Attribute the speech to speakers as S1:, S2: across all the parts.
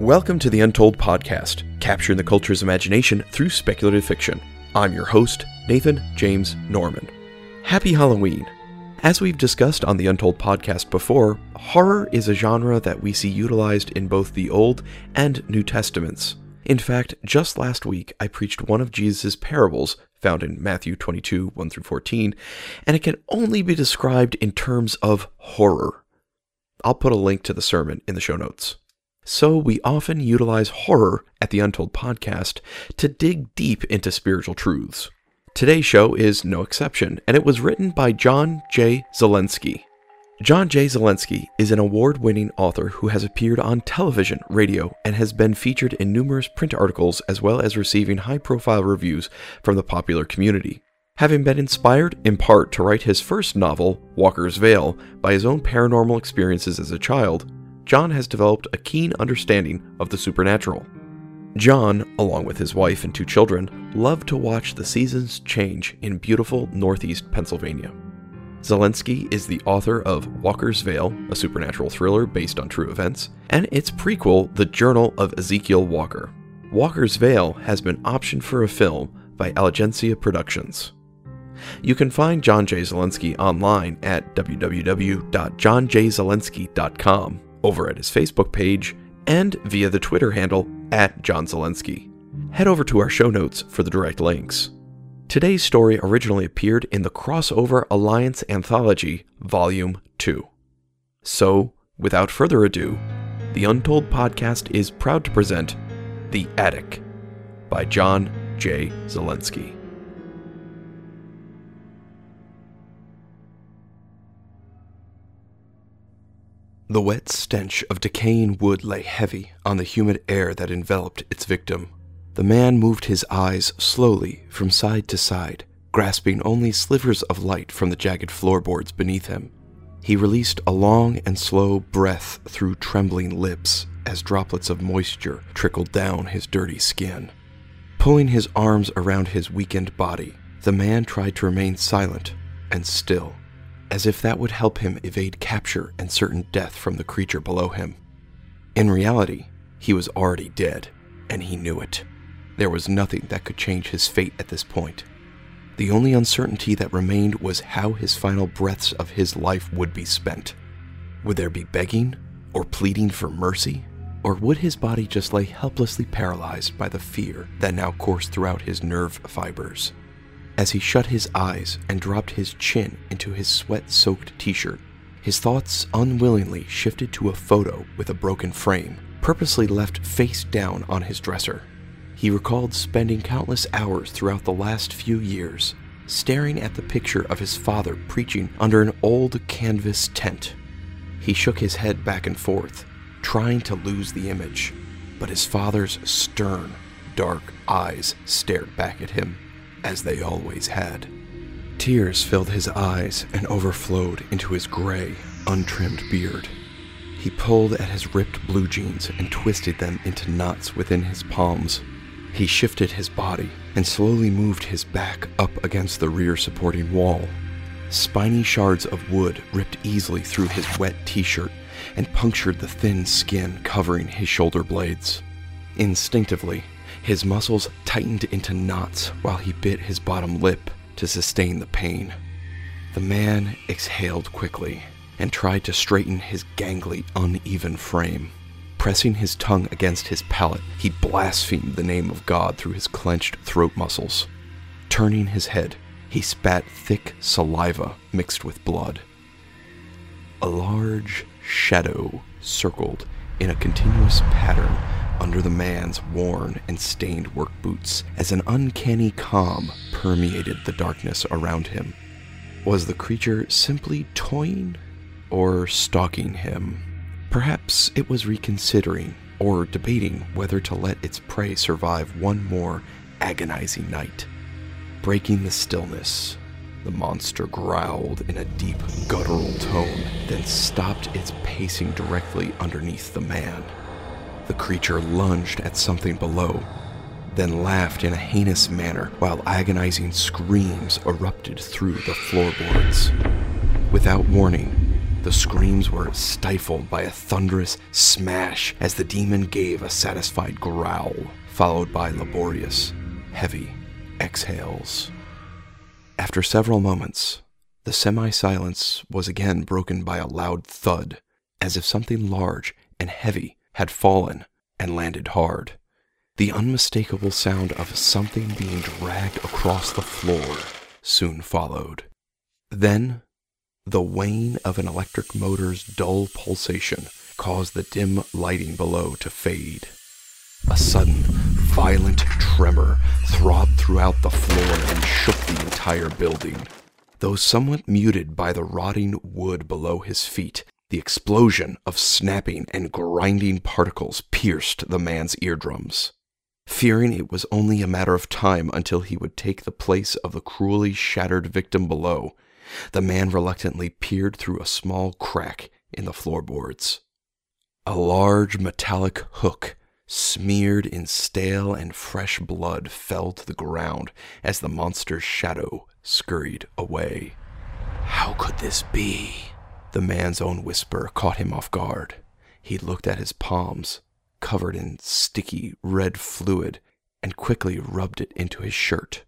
S1: Welcome to the Untold Podcast, capturing the culture's imagination through speculative fiction. I'm your host, Nathan James Norman. Happy Halloween! As we've discussed on the Untold Podcast before, horror is a genre that we see utilized in both the Old and New Testaments. In fact, just last week I preached one of Jesus' parables found in Matthew 22 1 through 14, and it can only be described in terms of horror. I'll put a link to the sermon in the show notes. So we often utilize horror at the Untold podcast to dig deep into spiritual truths. Today's show is no exception, and it was written by John J. Zelenski. John J. Zelenski is an award winning author who has appeared on television, radio, and has been featured in numerous print articles as well as receiving high profile reviews from the popular community. Having been inspired in part to write his first novel, Walker's Vale, by his own paranormal experiences as a child, John has developed a keen understanding of the supernatural. John, along with his wife and two children, love to watch the seasons change in beautiful northeast Pennsylvania. Zelenski is the author of Walker's Vale, a supernatural thriller based on true events, and its prequel, The Journal of Ezekiel Walker. Walker's Vale has been optioned for a film by Allegencia Productions. You can find John J. Zelenski online at www.johnjzelenski.com over at his Facebook page, and via the Twitter handle at John Zelenski. Head over to our show notes for the direct links. Today's story originally appeared in the Crossover Alliance Anthology, Volume 2. So, without further ado, the Untold Podcast is proud to present The Attic by John J. Zelenski. The wet stench of decaying wood lay heavy on the humid air that enveloped its victim. The man moved his eyes slowly from side to side, grasping only slivers of light from the jagged floorboards beneath him. He released a long and slow breath through trembling lips as droplets of moisture trickled down his dirty skin. Pulling his arms around his weakened body, the man tried to remain silent and still as if that would help him evade capture and certain death from the creature below him. In reality, he was already dead, and he knew it. There was nothing that could change his fate at this point. The only uncertainty that remained was how his final breaths of his life would be spent. Would there be begging or pleading for mercy? Or would his body just lay helplessly paralyzed by the fear that now coursed throughout his nerve fibers? As he shut his eyes and dropped his chin into his sweat soaked t shirt, his thoughts unwillingly shifted to a photo with a broken frame, purposely left face down on his dresser. He recalled spending countless hours throughout the last few years staring at the picture of his father preaching under an old canvas tent. He shook his head back and forth, trying to lose the image, but his father's stern, dark eyes stared back at him as they always had. Tears filled his eyes and overflowed into his gray, untrimmed beard. He pulled at his ripped blue jeans and twisted them into knots within his palms. He shifted his body and slowly moved his back up against the rear supporting wall. Spiny shards of wood ripped easily through his wet t shirt and punctured the thin skin covering his shoulder blades. Instinctively, his muscles tightened into knots while he bit his bottom lip to sustain the pain. The man exhaled quickly and tried to straighten his gangly, uneven frame. Pressing his tongue against his palate, he blasphemed the name of God through his clenched throat muscles. Turning his head, he spat thick saliva mixed with blood. A large shadow circled in a continuous pattern under the man's worn and stained work boots as an uncanny calm permeated the darkness around him. Was the creature simply toying or stalking him? Perhaps it was reconsidering or debating whether to let its prey survive one more agonizing night. Breaking the stillness The monster growled in a deep, guttural tone, then stopped its pacing directly underneath the man. The creature lunged at something below, then laughed in a heinous manner while agonizing screams erupted through the floorboards. Without warning, the screams were stifled by a thunderous smash as the demon gave a satisfied growl, followed by laborious, heavy exhales. After several moments, the semi silence was again broken by a loud thud, as if something large and heavy had fallen and landed hard. The unmistakable sound of something being dragged across the floor soon followed. Then, the wane of an electric motor's dull pulsation caused the dim lighting below to fade. A sudden, violent tremor throbbed throughout the floor and shook the entire building. Though somewhat muted by the rotting wood below his feet, the explosion of snapping and grinding particles pierced the man's eardrums. Fearing it was only a matter of time until he would take the place of the cruelly shattered victim below, the man reluctantly peered through a small crack in the floorboards. A large metallic hook smeared in stale and fresh blood, fell to the ground as the monster's shadow scurried away. How could this be? The man's own whisper caught him off guard. He looked at his palms, covered in sticky red fluid, and quickly rubbed it into his shirt.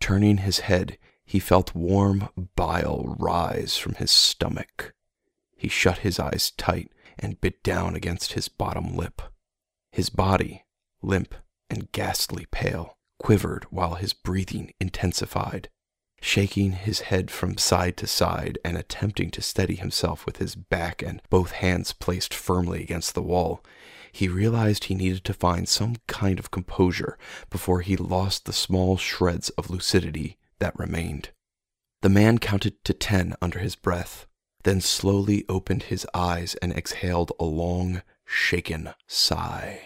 S1: Turning his head, he felt warm bile rise from his stomach. He shut his eyes tight and bit down against his bottom lip. His body, limp and ghastly pale, quivered while his breathing intensified. Shaking his head from side to side and attempting to steady himself with his back and both hands placed firmly against the wall, he realized he needed to find some kind of composure before he lost the small shreds of lucidity that remained. The man counted to ten under his breath, then slowly opened his eyes and exhaled a long, shaken sigh.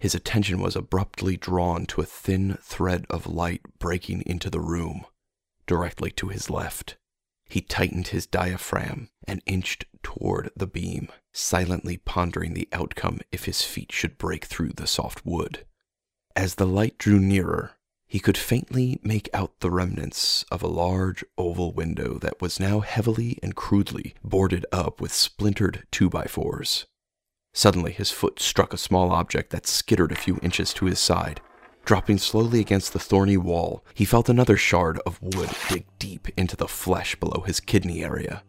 S1: His attention was abruptly drawn to a thin thread of light breaking into the room, directly to his left. He tightened his diaphragm and inched toward the beam, silently pondering the outcome if his feet should break through the soft wood. As the light drew nearer, he could faintly make out the remnants of a large oval window that was now heavily and crudely boarded up with splintered two by fours. Suddenly, his foot struck a small object that skittered a few inches to his side. Dropping slowly against the thorny wall, he felt another shard of wood dig deep into the flesh below his kidney area.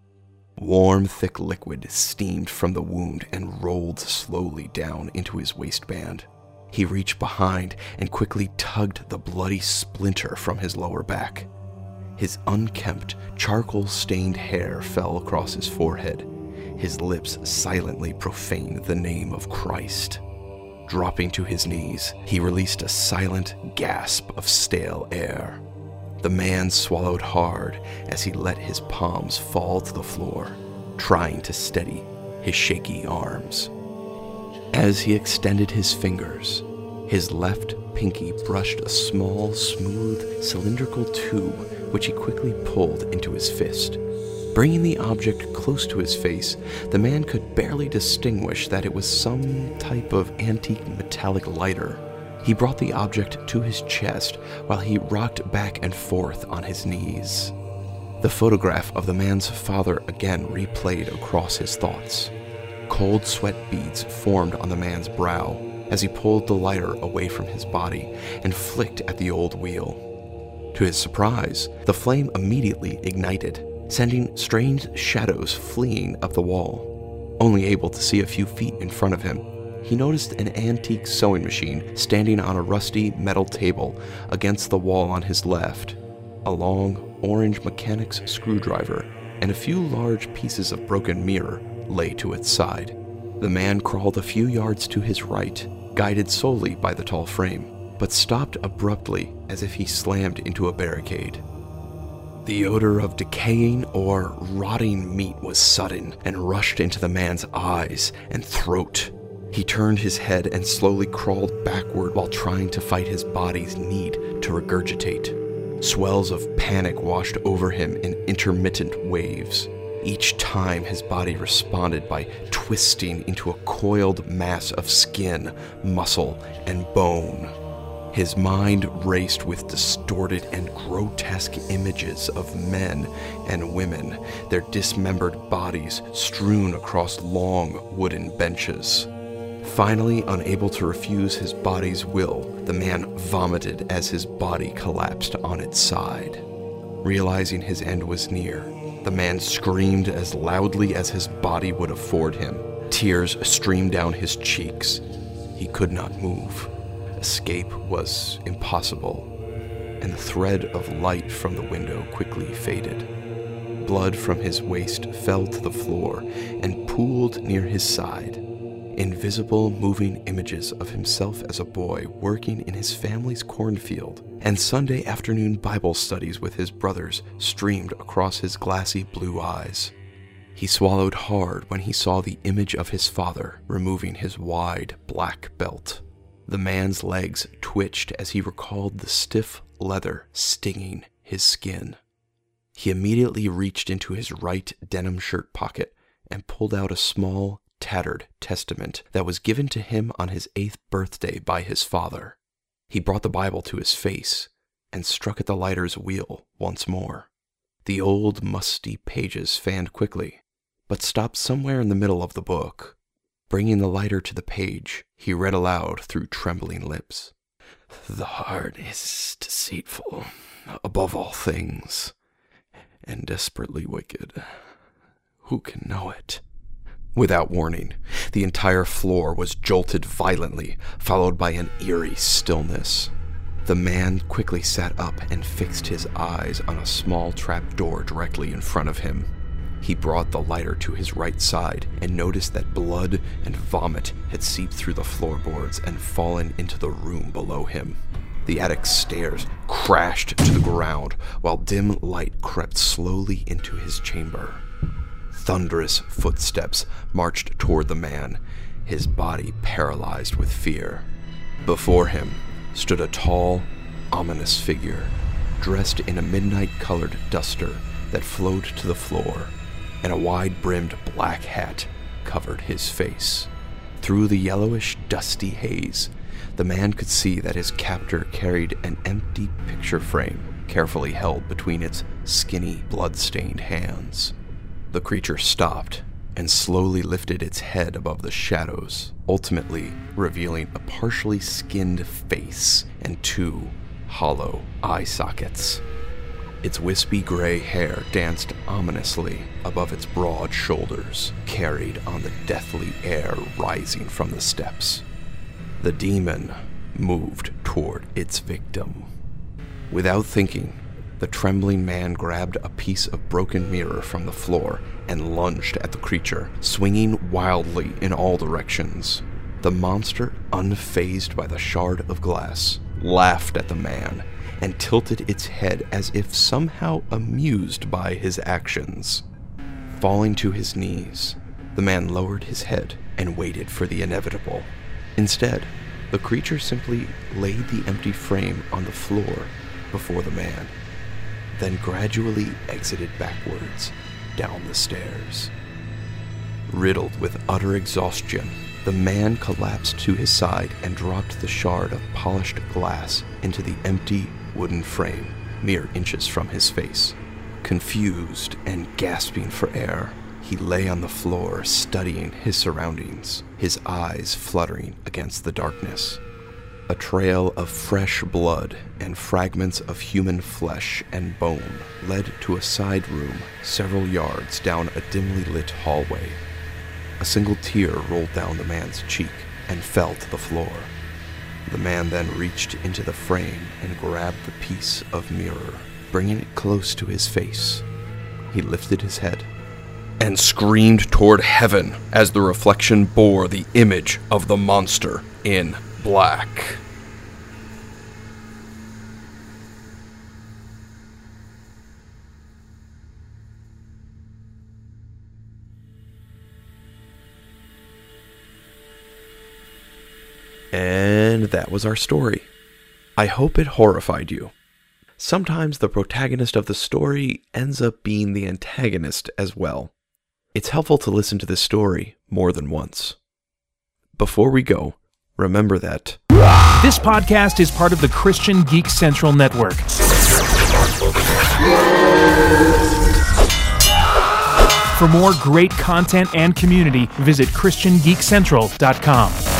S1: Warm, thick liquid steamed from the wound and rolled slowly down into his waistband. He reached behind and quickly tugged the bloody splinter from his lower back. His unkempt, charcoal stained hair fell across his forehead, his lips silently profaned the name of Christ. Dropping to his knees, he released a silent gasp of stale air. The man swallowed hard as he let his palms fall to the floor, trying to steady his shaky arms. As he extended his fingers, his left pinky brushed a small, smooth, cylindrical tube which he quickly pulled into his fist. Bringing the object close to his face, the man could barely distinguish that it was some type of antique metallic lighter. He brought the object to his chest while he rocked back and forth on his knees. The photograph of the man's father again replayed across his thoughts. Cold sweat beads formed on the man's brow as he pulled the lighter away from his body and flicked at the old wheel. To his surprise, the flame immediately ignited sending strange shadows fleeing up the wall. Only able to see a few feet in front of him, he noticed an antique sewing machine standing on a rusty metal table against the wall on his left. A long, orange mechanic's screwdriver and a few large pieces of broken mirror lay to its side. The man crawled a few yards to his right, guided solely by the tall frame, but stopped abruptly as if he slammed into a barricade. The odor of decaying or rotting meat was sudden and rushed into the man's eyes and throat. He turned his head and slowly crawled backward while trying to fight his body's need to regurgitate. Swells of panic washed over him in intermittent waves. Each time his body responded by twisting into a coiled mass of skin, muscle, and bone. His mind raced with distorted and grotesque images of men and women, their dismembered bodies strewn across long wooden benches. Finally, unable to refuse his body's will, the man vomited as his body collapsed on its side. Realizing his end was near, the man screamed as loudly as his body would afford him. Tears streamed down his cheeks. He could not move. Escape was impossible, and the thread of light from the window quickly faded. Blood from his waist fell to the floor and pooled near his side. Invisible moving images of himself as a boy working in his family's cornfield and Sunday afternoon Bible studies with his brothers streamed across his glassy blue eyes. He swallowed hard when he saw the image of his father removing his wide black belt. The man's legs twitched as he recalled the stiff leather stinging his skin. He immediately reached into his right denim shirt pocket and pulled out a small, tattered testament that was given to him on his eighth birthday by his father. He brought the Bible to his face and struck at the lighter's wheel once more. The old, musty pages fanned quickly, but stopped somewhere in the middle of the book. Bringing the lighter to the page, he read aloud through trembling lips. The heart is deceitful above all things, and desperately wicked. Who can know it? Without warning, the entire floor was jolted violently, followed by an eerie stillness. The man quickly sat up and fixed his eyes on a small trap door directly in front of him. He brought the lighter to his right side and noticed that blood and vomit had seeped through the floorboards and fallen into the room below him. The attic stairs crashed to the ground while dim light crept slowly into his chamber. Thunderous footsteps marched toward the man, his body paralyzed with fear. Before him stood a tall, ominous figure, dressed in a midnight colored duster that flowed to the floor and a wide brimmed black hat covered his face. Through the yellowish, dusty haze, the man could see that his captor carried an empty picture frame carefully held between its skinny, blood-stained hands. The creature stopped and slowly lifted its head above the shadows, ultimately revealing a partially skinned face and two hollow eye sockets. Its wispy gray hair danced ominously above its broad shoulders, carried on the deathly air rising from the steps. The demon moved toward its victim. Without thinking, the trembling man grabbed a piece of broken mirror from the floor and lunged at the creature, swinging wildly in all directions. The monster, unfazed by the shard of glass, laughed at the man and tilted its head as if somehow amused by his actions. Falling to his knees, the man lowered his head and waited for the inevitable. Instead, the creature simply laid the empty frame on the floor before the man, then gradually exited backwards down the stairs. Riddled with utter exhaustion, the man collapsed to his side and dropped the shard of polished glass into the empty wooden frame mere inches from his face. Confused and gasping for air, he lay on the floor studying his surroundings, his eyes fluttering against the darkness. A trail of fresh blood and fragments of human flesh and bone led to a side room several yards down a dimly lit hallway. A single tear rolled down the man's cheek and fell to the floor. The man then reached into the frame and grabbed the piece of mirror, bringing it close to his face. He lifted his head and screamed toward heaven as the reflection bore the image of the monster in black. And that was our story. I hope it horrified you. sometimes the protagonist of the story ends up being the antagonist as well. It's helpful to listen to this story more than once. Before we go, remember that
S2: This podcast is part of the Christian Geek Central Network. For more great content and community, visit ChristianGeekCentral.com.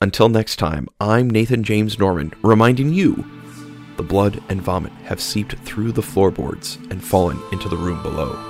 S1: until next time, I'm Nathan James Norman, reminding you the blood and vomit have seeped through the floorboards and fallen into the room below.